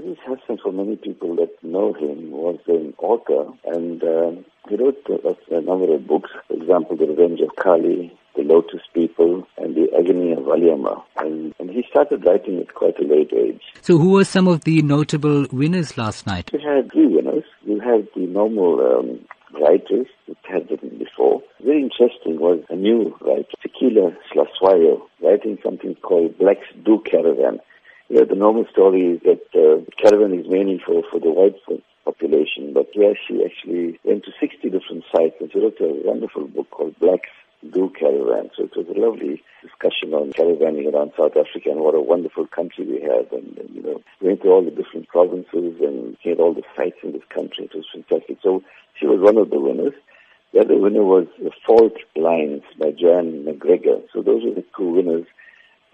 Aziz Hassim, for many people that know him, was an author and uh, he wrote a, a, number of books. For example, The Revenge of Kali, The Lotus People, and The Agony of Valiamma. And, and he started writing at quite a late age. So who were some of the notable winners last night? We had three winners. We had the normal um, writers that had written before. Very interesting was a new writer, Sekela Slaswayo, writing something called Black's Do Caravan. Yeah, the normal story is that uh, caravan is mainly for, for the white population, but here she actually went to 60 different sites and she wrote a wonderful book called Blacks Do Caravan. So it was a lovely discussion on caravanning around South Africa and what a wonderful country we have. And, and you know, we went to all the different provinces and had all the sites in this country. It was fantastic. So she was one of the winners. The other winner was Fault Lines by Joanne Macgregor. So those were the two winners.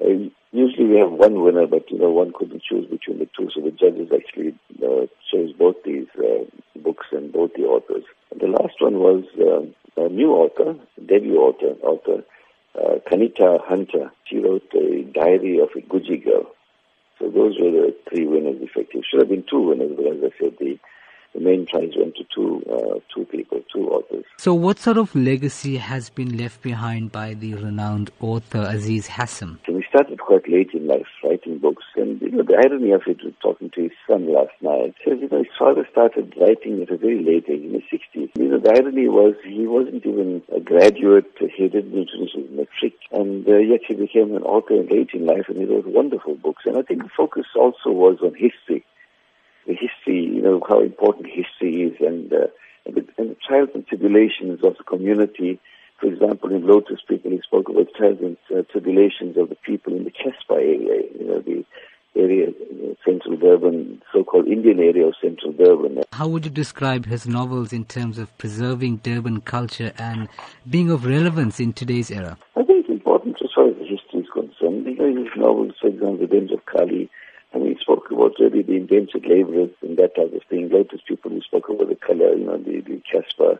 Uh, usually we have one winner, but you know one couldn't choose between the two, so the judges actually uh, chose both these uh, books and both the authors. And the last one was uh, a new author, debut author, author uh, Kanita Hunter. She wrote a diary of a Guji girl. So those were the three winners, effective. Should have been two winners, but as I said, the the main prize went to two uh, two people, two authors. So, what sort of legacy has been left behind by the renowned author Aziz Hassim? So he started quite late in life writing books, and you know the irony of it was talking to his son last night. Says you know his father started writing at a very late age, in his sixties. You know the irony was he wasn't even a graduate. He didn't finish his metric, and uh, yet he became an author late in life, and he wrote wonderful books. And I think the focus also was on history the history, you know, how important history is and, uh, and, the, and the trials and tribulations of the community. For example, in Lotus People, he spoke about trials and uh, tribulations of the people in the Casbah area, you know, the area, you know, central Durban, so-called Indian central Durban. How would you describe his novels in terms of preserving Durban culture and being of relevance in today's era? I think it's important as far as the history is concerned. You know, his novels, for example, Revenge of Kali, and we spoke about really the indentured laborers and that type of thing. Lotus people, who spoke about the color, you know, the, the Casbah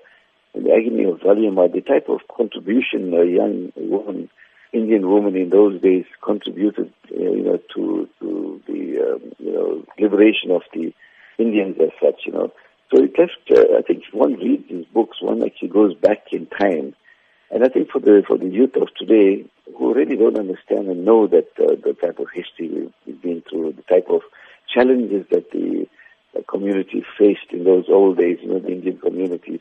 and the agony of Valiamma, the type of contribution a young woman, Indian woman in those days contributed, you know, to, to the, um, you know, liberation of the Indians as such, you know. So it left, uh, I think one reads these books, one actually goes back in time. And I think for the, for the youth of today, who really don't understand and know that uh, the type of history we've, been through, the type of challenges that the uh, community faced in those old days, you know, the Indian communities